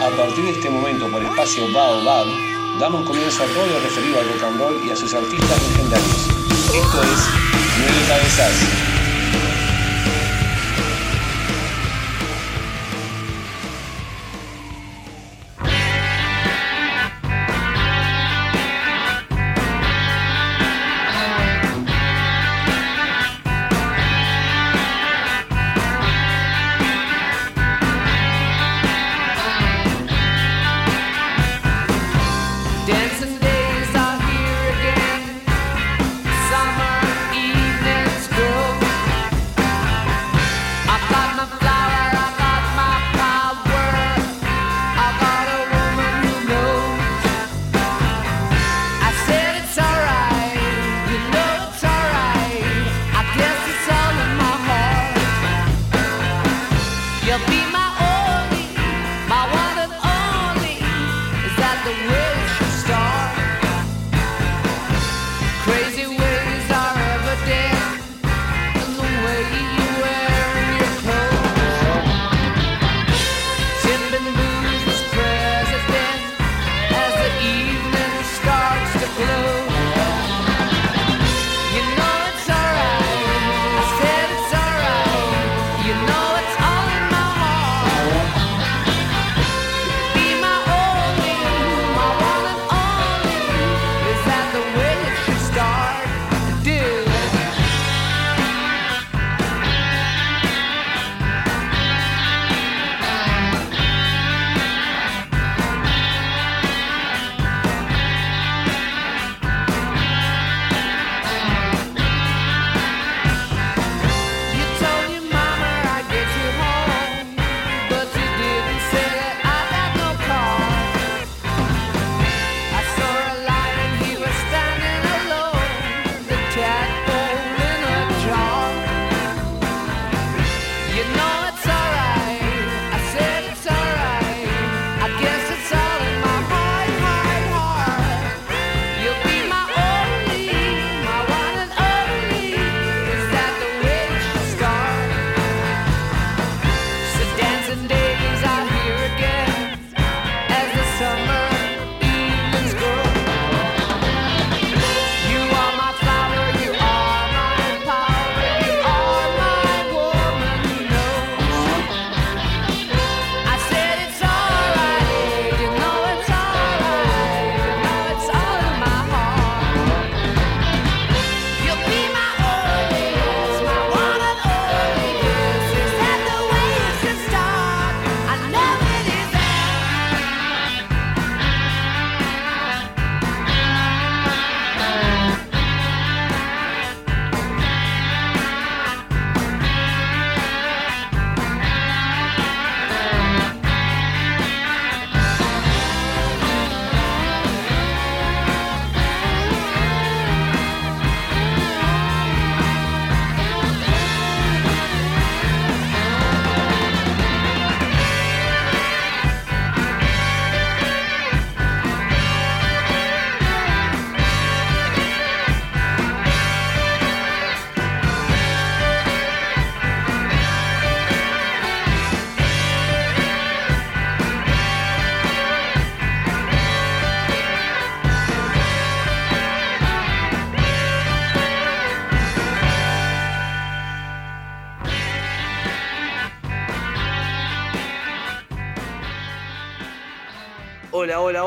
A partir de este momento, por espacio Baobab, damos comienzo a todo lo referido al rock and roll y a sus artistas legendarios. Esto es Nueve Cabezas.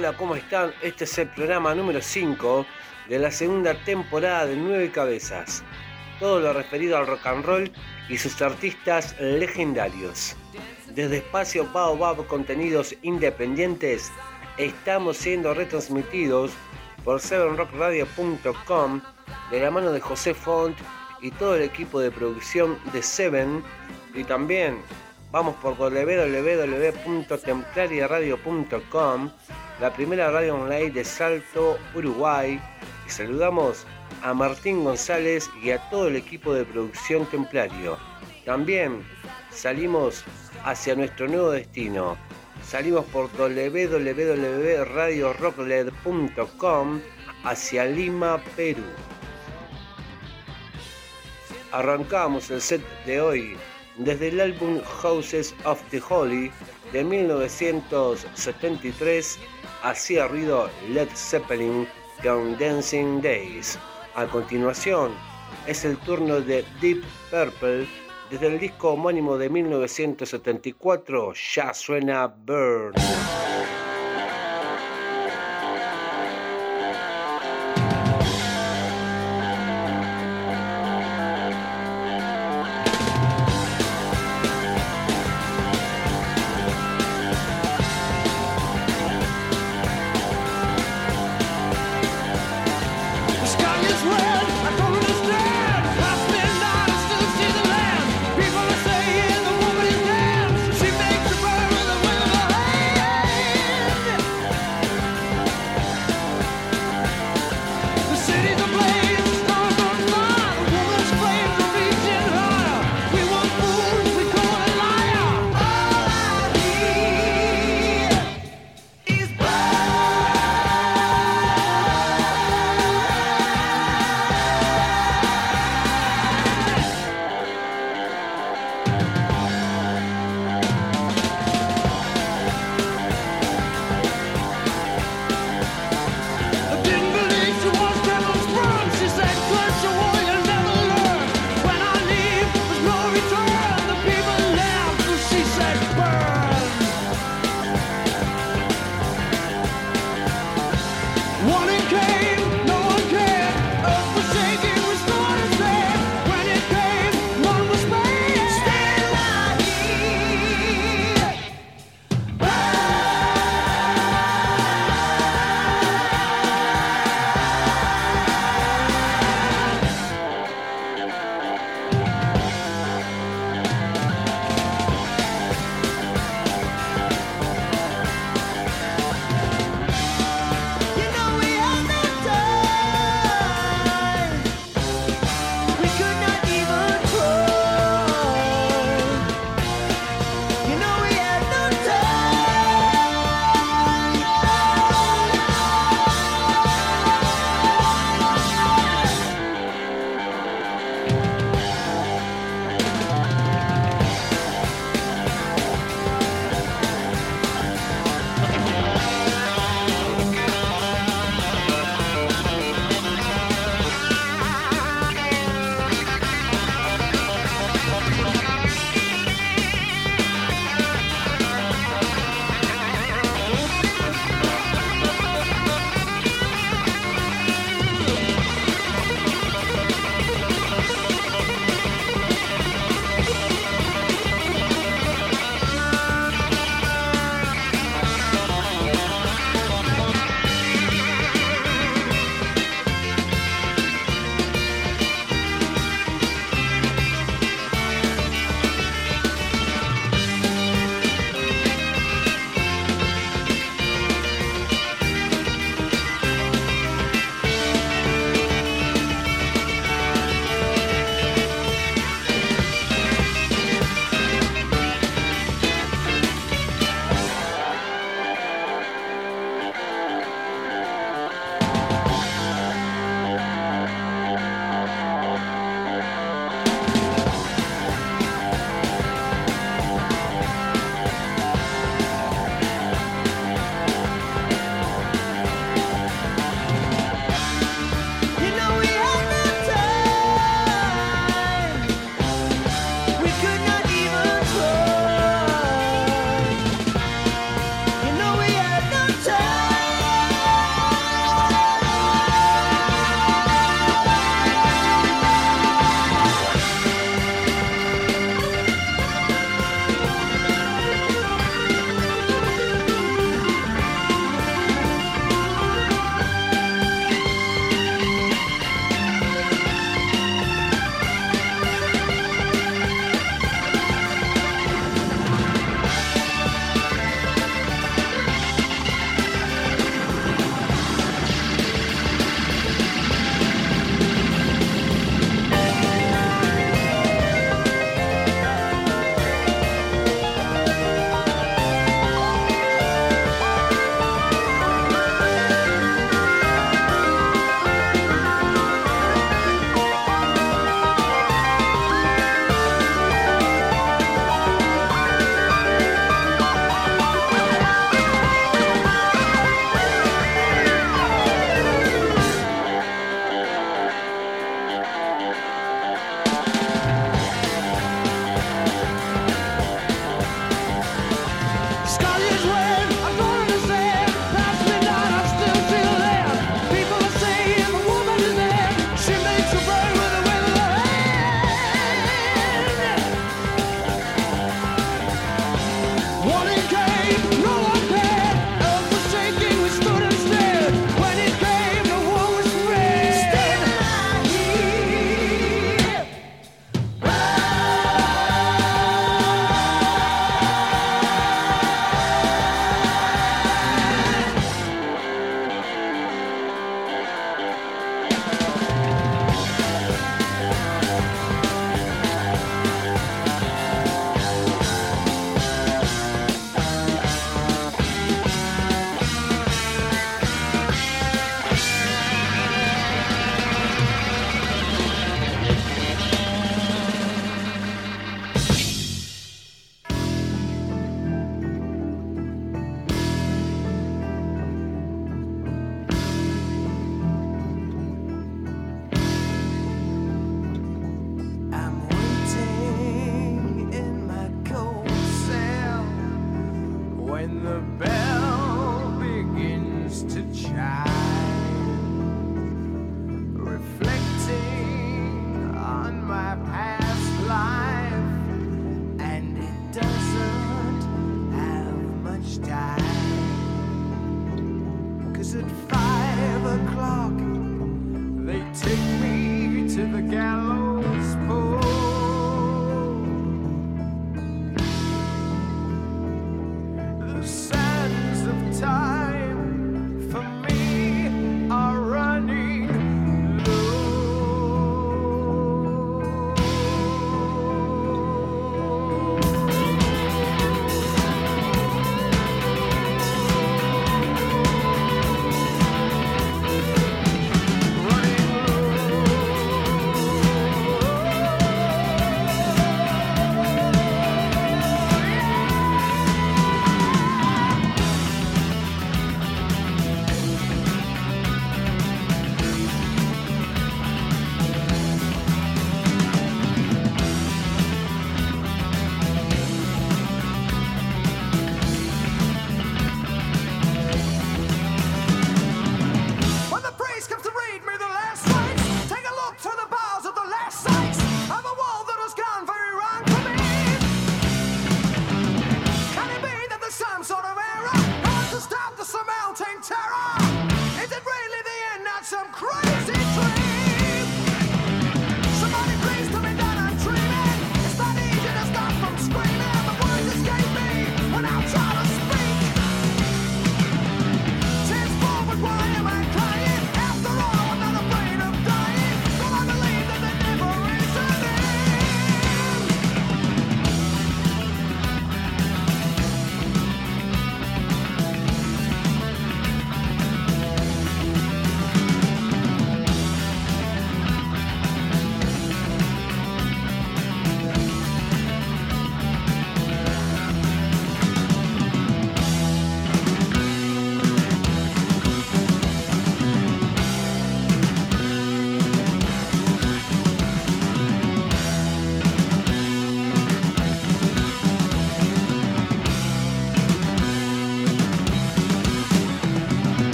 Hola, ¿cómo están? Este es el programa número 5 de la segunda temporada de Nueve Cabezas. Todo lo referido al rock and roll y sus artistas legendarios. Desde Espacio Baobab Contenidos Independientes estamos siendo retransmitidos por sevenrockradio.com de la mano de José Font y todo el equipo de producción de Seven y también Vamos por www.templariaradio.com, la primera radio online de Salto, Uruguay. Y saludamos a Martín González y a todo el equipo de producción Templario. También salimos hacia nuestro nuevo destino. Salimos por www.radiorockled.com hacia Lima, Perú. Arrancamos el set de hoy desde el álbum Houses of the Holy de 1973 hacía ruido Led Zeppelin con Dancing Days. A continuación es el turno de Deep Purple desde el disco homónimo de 1974 ya suena Burn.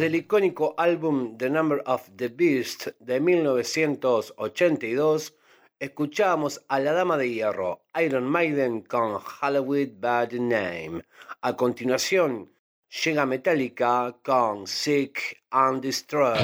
Desde el icónico álbum The Number of the Beast de 1982, escuchábamos a la Dama de Hierro, Iron Maiden con Halloween Bad Name. A continuación, llega Metallica con Sick and Destroy.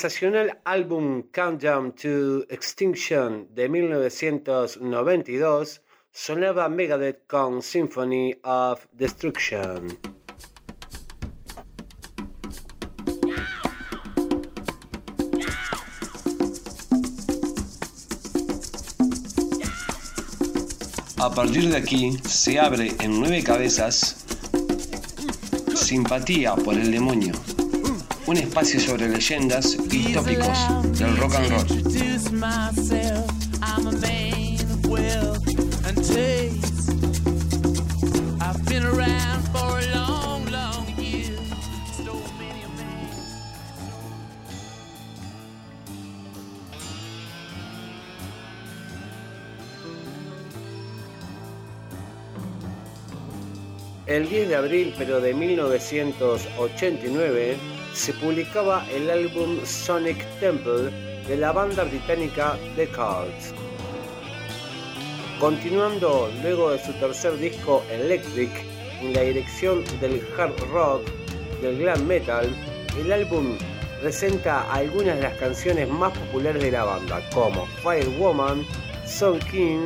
Sensacional álbum Countdown to Extinction de 1992 sonaba Megadeth con Symphony of Destruction. A partir de aquí se abre en nueve cabezas Simpatía por el demonio un espacio sobre leyendas y tópicos del rock and roll. El 10 de abril, pero de 1989, se publicaba el álbum Sonic Temple de la banda británica The Cards. Continuando luego de su tercer disco Electric en la dirección del hard rock, del glam metal, el álbum presenta algunas de las canciones más populares de la banda, como Firewoman, Song King,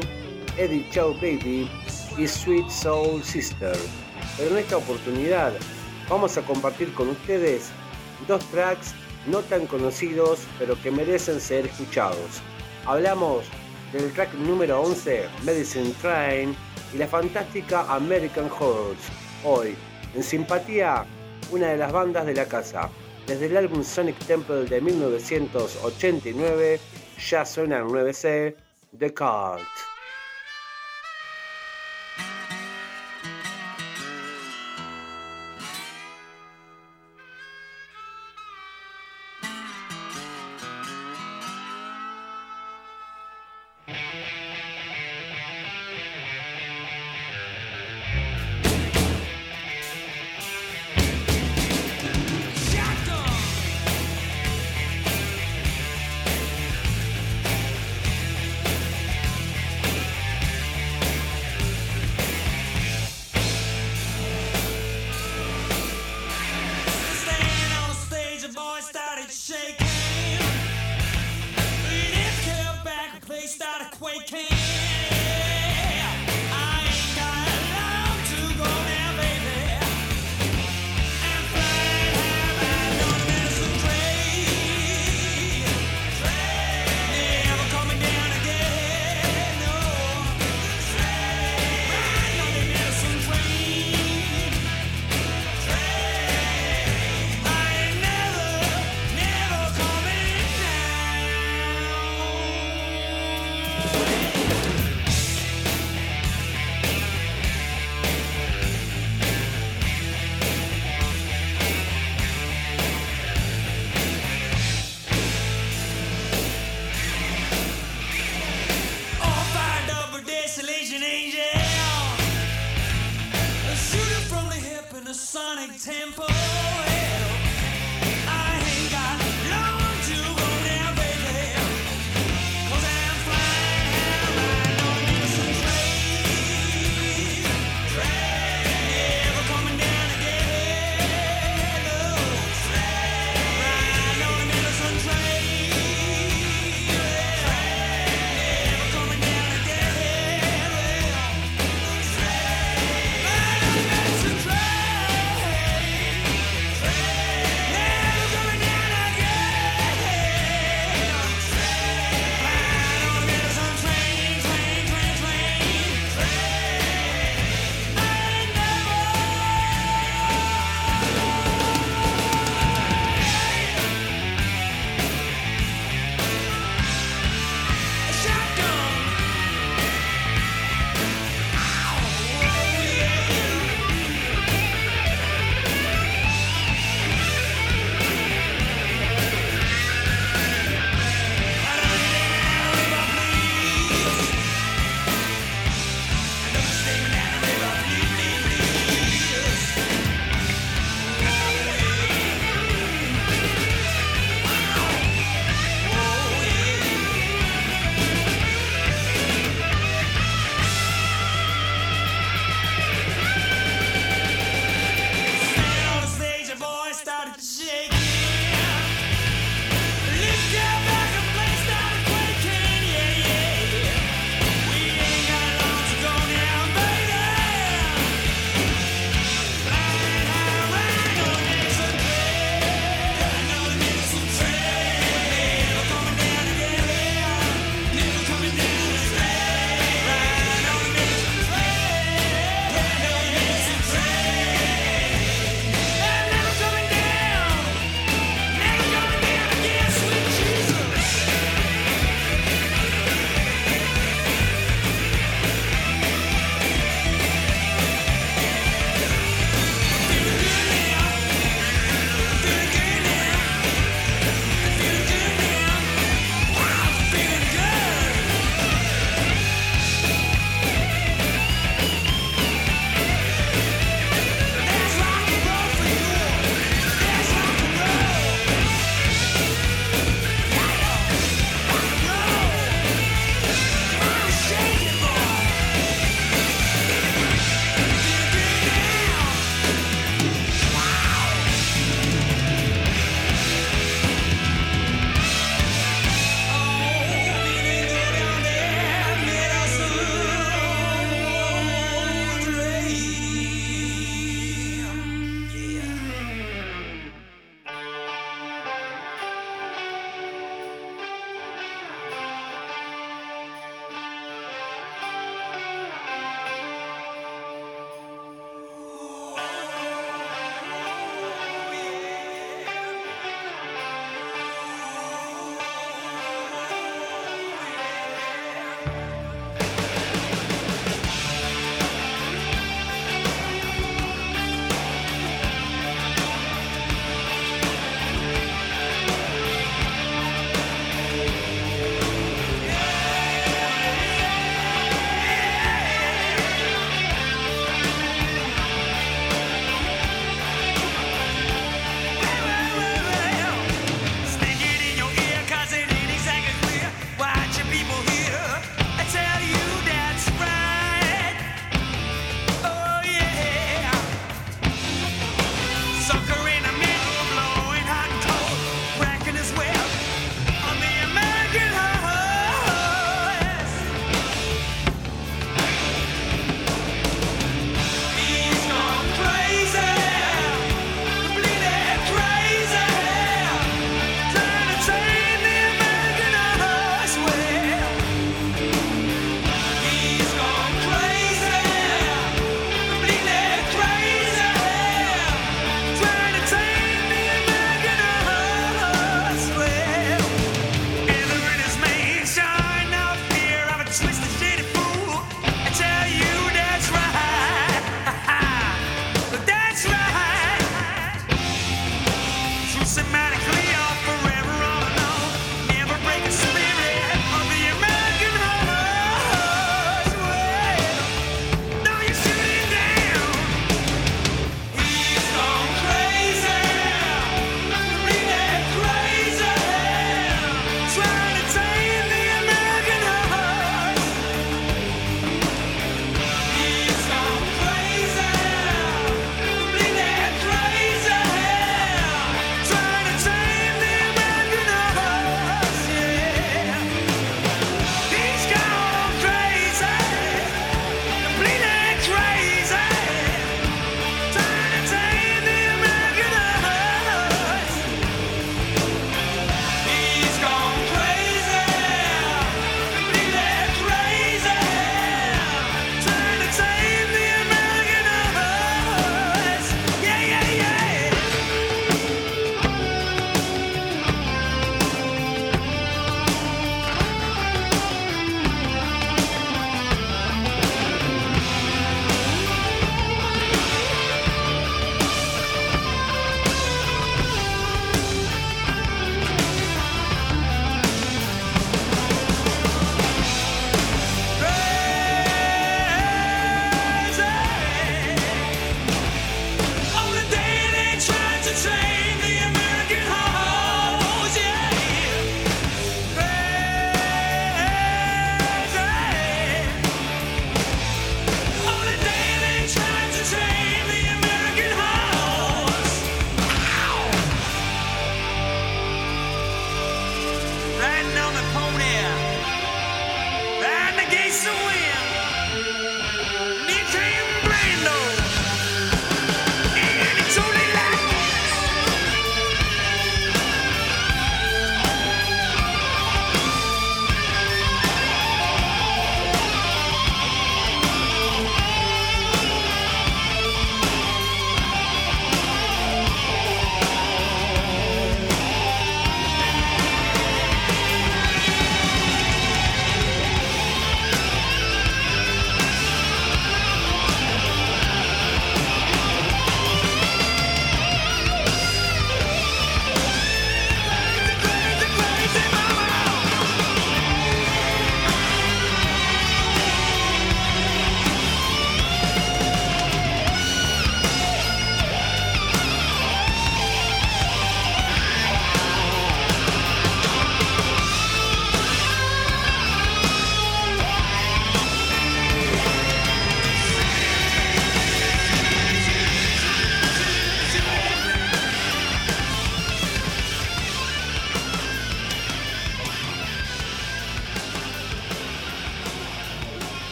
Eddie Chow Baby y Sweet Soul Sister. Pero en esta oportunidad vamos a compartir con ustedes dos tracks no tan conocidos pero que merecen ser escuchados. Hablamos del track número 11, Medicine Train, y la fantástica American Horse. Hoy, en simpatía, una de las bandas de la casa. Desde el álbum Sonic Temple de 1989 ya suena el 9C, The Cult.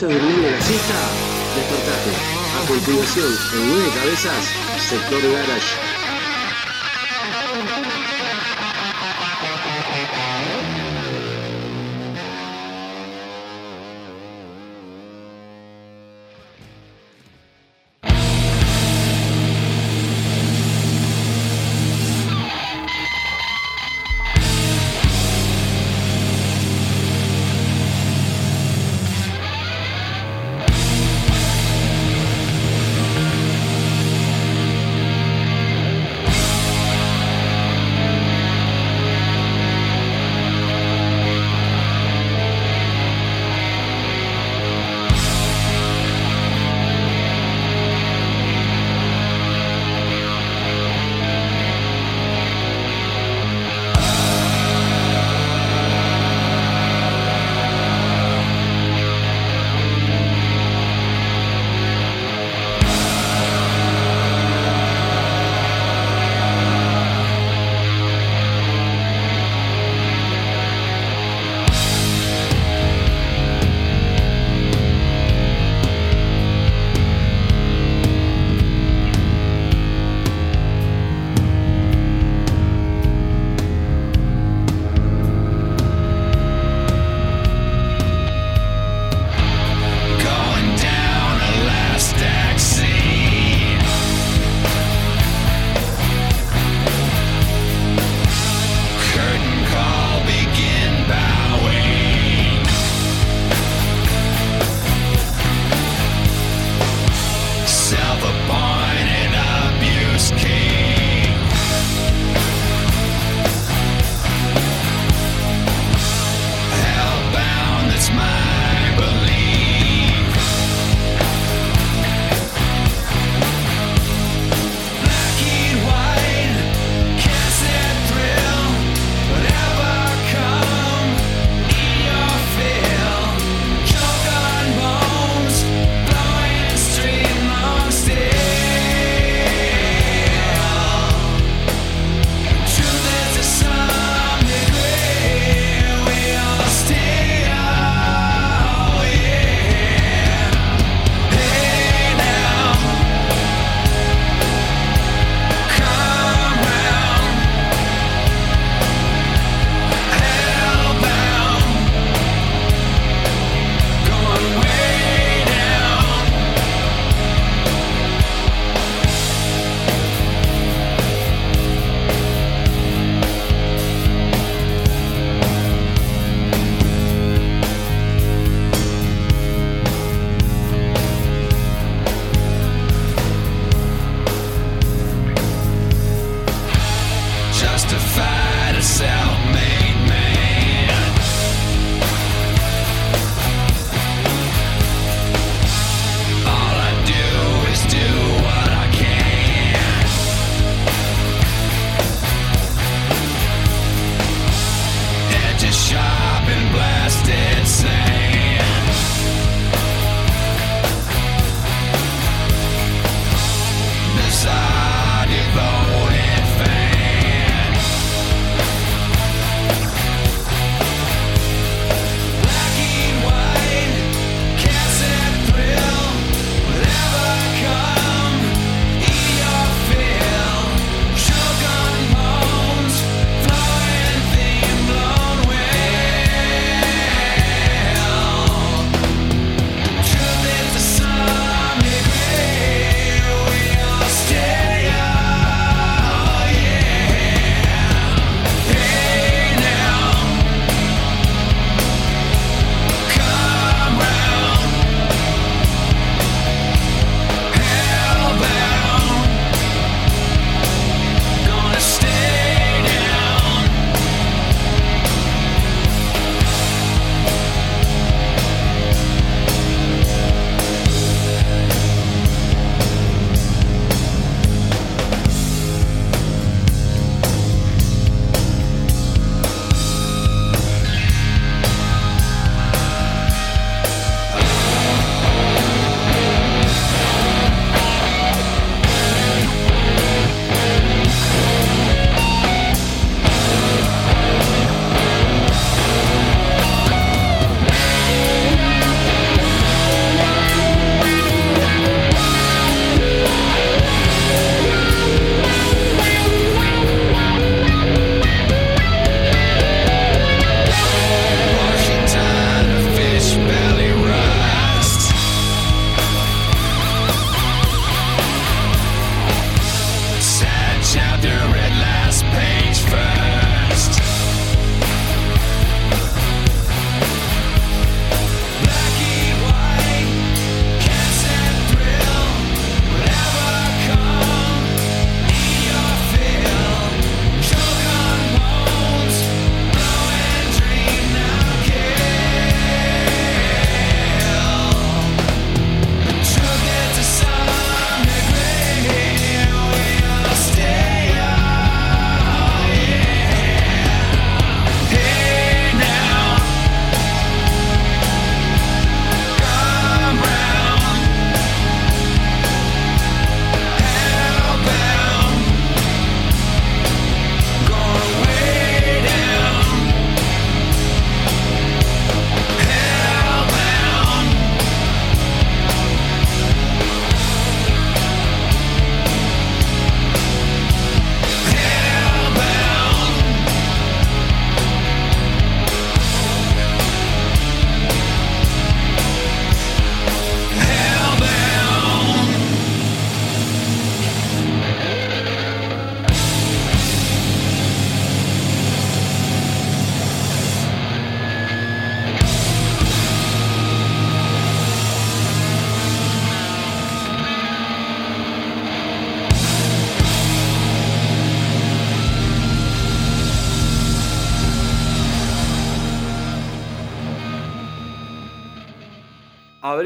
Estás durmiendo la siesta? Despertate. A continuación, en nueve cabezas, sector garage.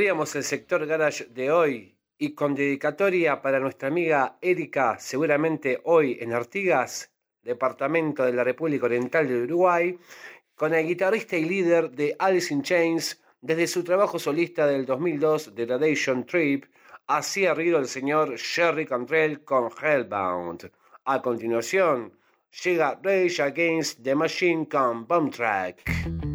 El sector garage de hoy y con dedicatoria para nuestra amiga Erika, seguramente hoy en Artigas, departamento de la República Oriental de Uruguay, con el guitarrista y líder de Alice in Chains desde su trabajo solista del 2002 de Radiation Trip, así arriba el señor Jerry Cantrell con Hellbound. A continuación, llega Rage Against the Machine con Bomb Track.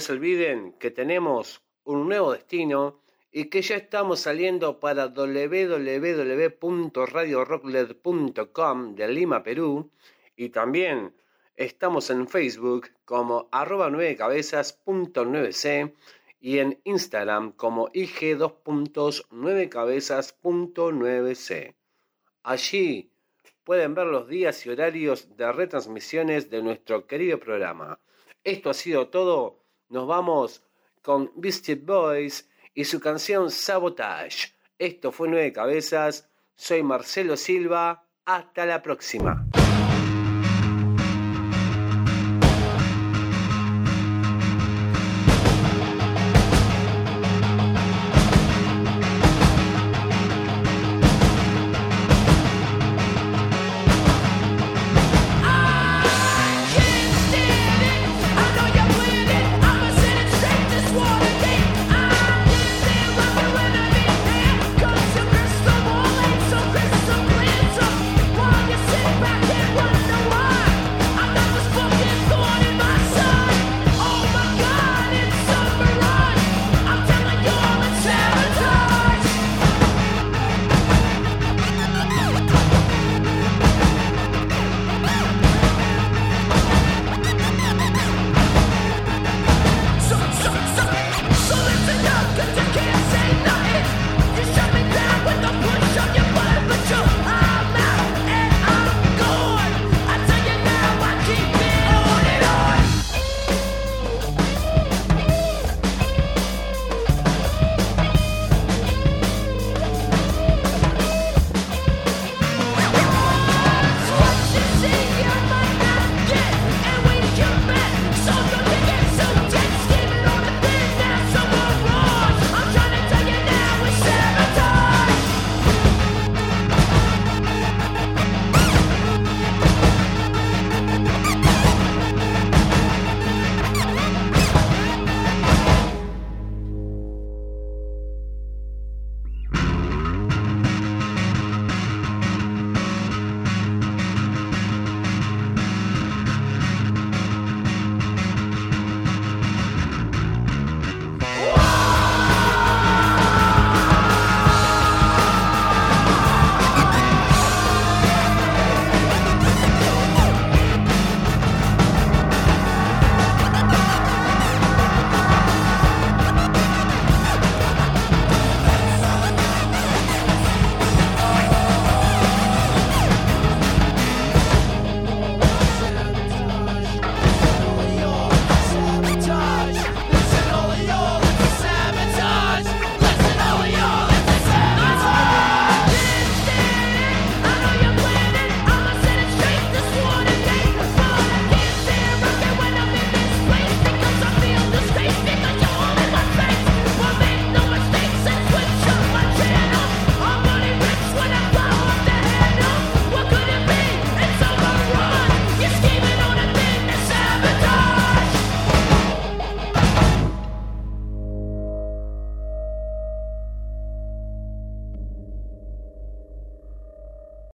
No se olviden que tenemos un nuevo destino y que ya estamos saliendo para www.radiorocklet.com de Lima, Perú. Y también estamos en Facebook como arroba 9 cabezas.9c y en Instagram como ig2.9cabezas.9c. Allí pueden ver los días y horarios de retransmisiones de nuestro querido programa. Esto ha sido todo. Nos vamos con Beastie Boys y su canción Sabotage. Esto fue Nueve Cabezas. Soy Marcelo Silva. Hasta la próxima.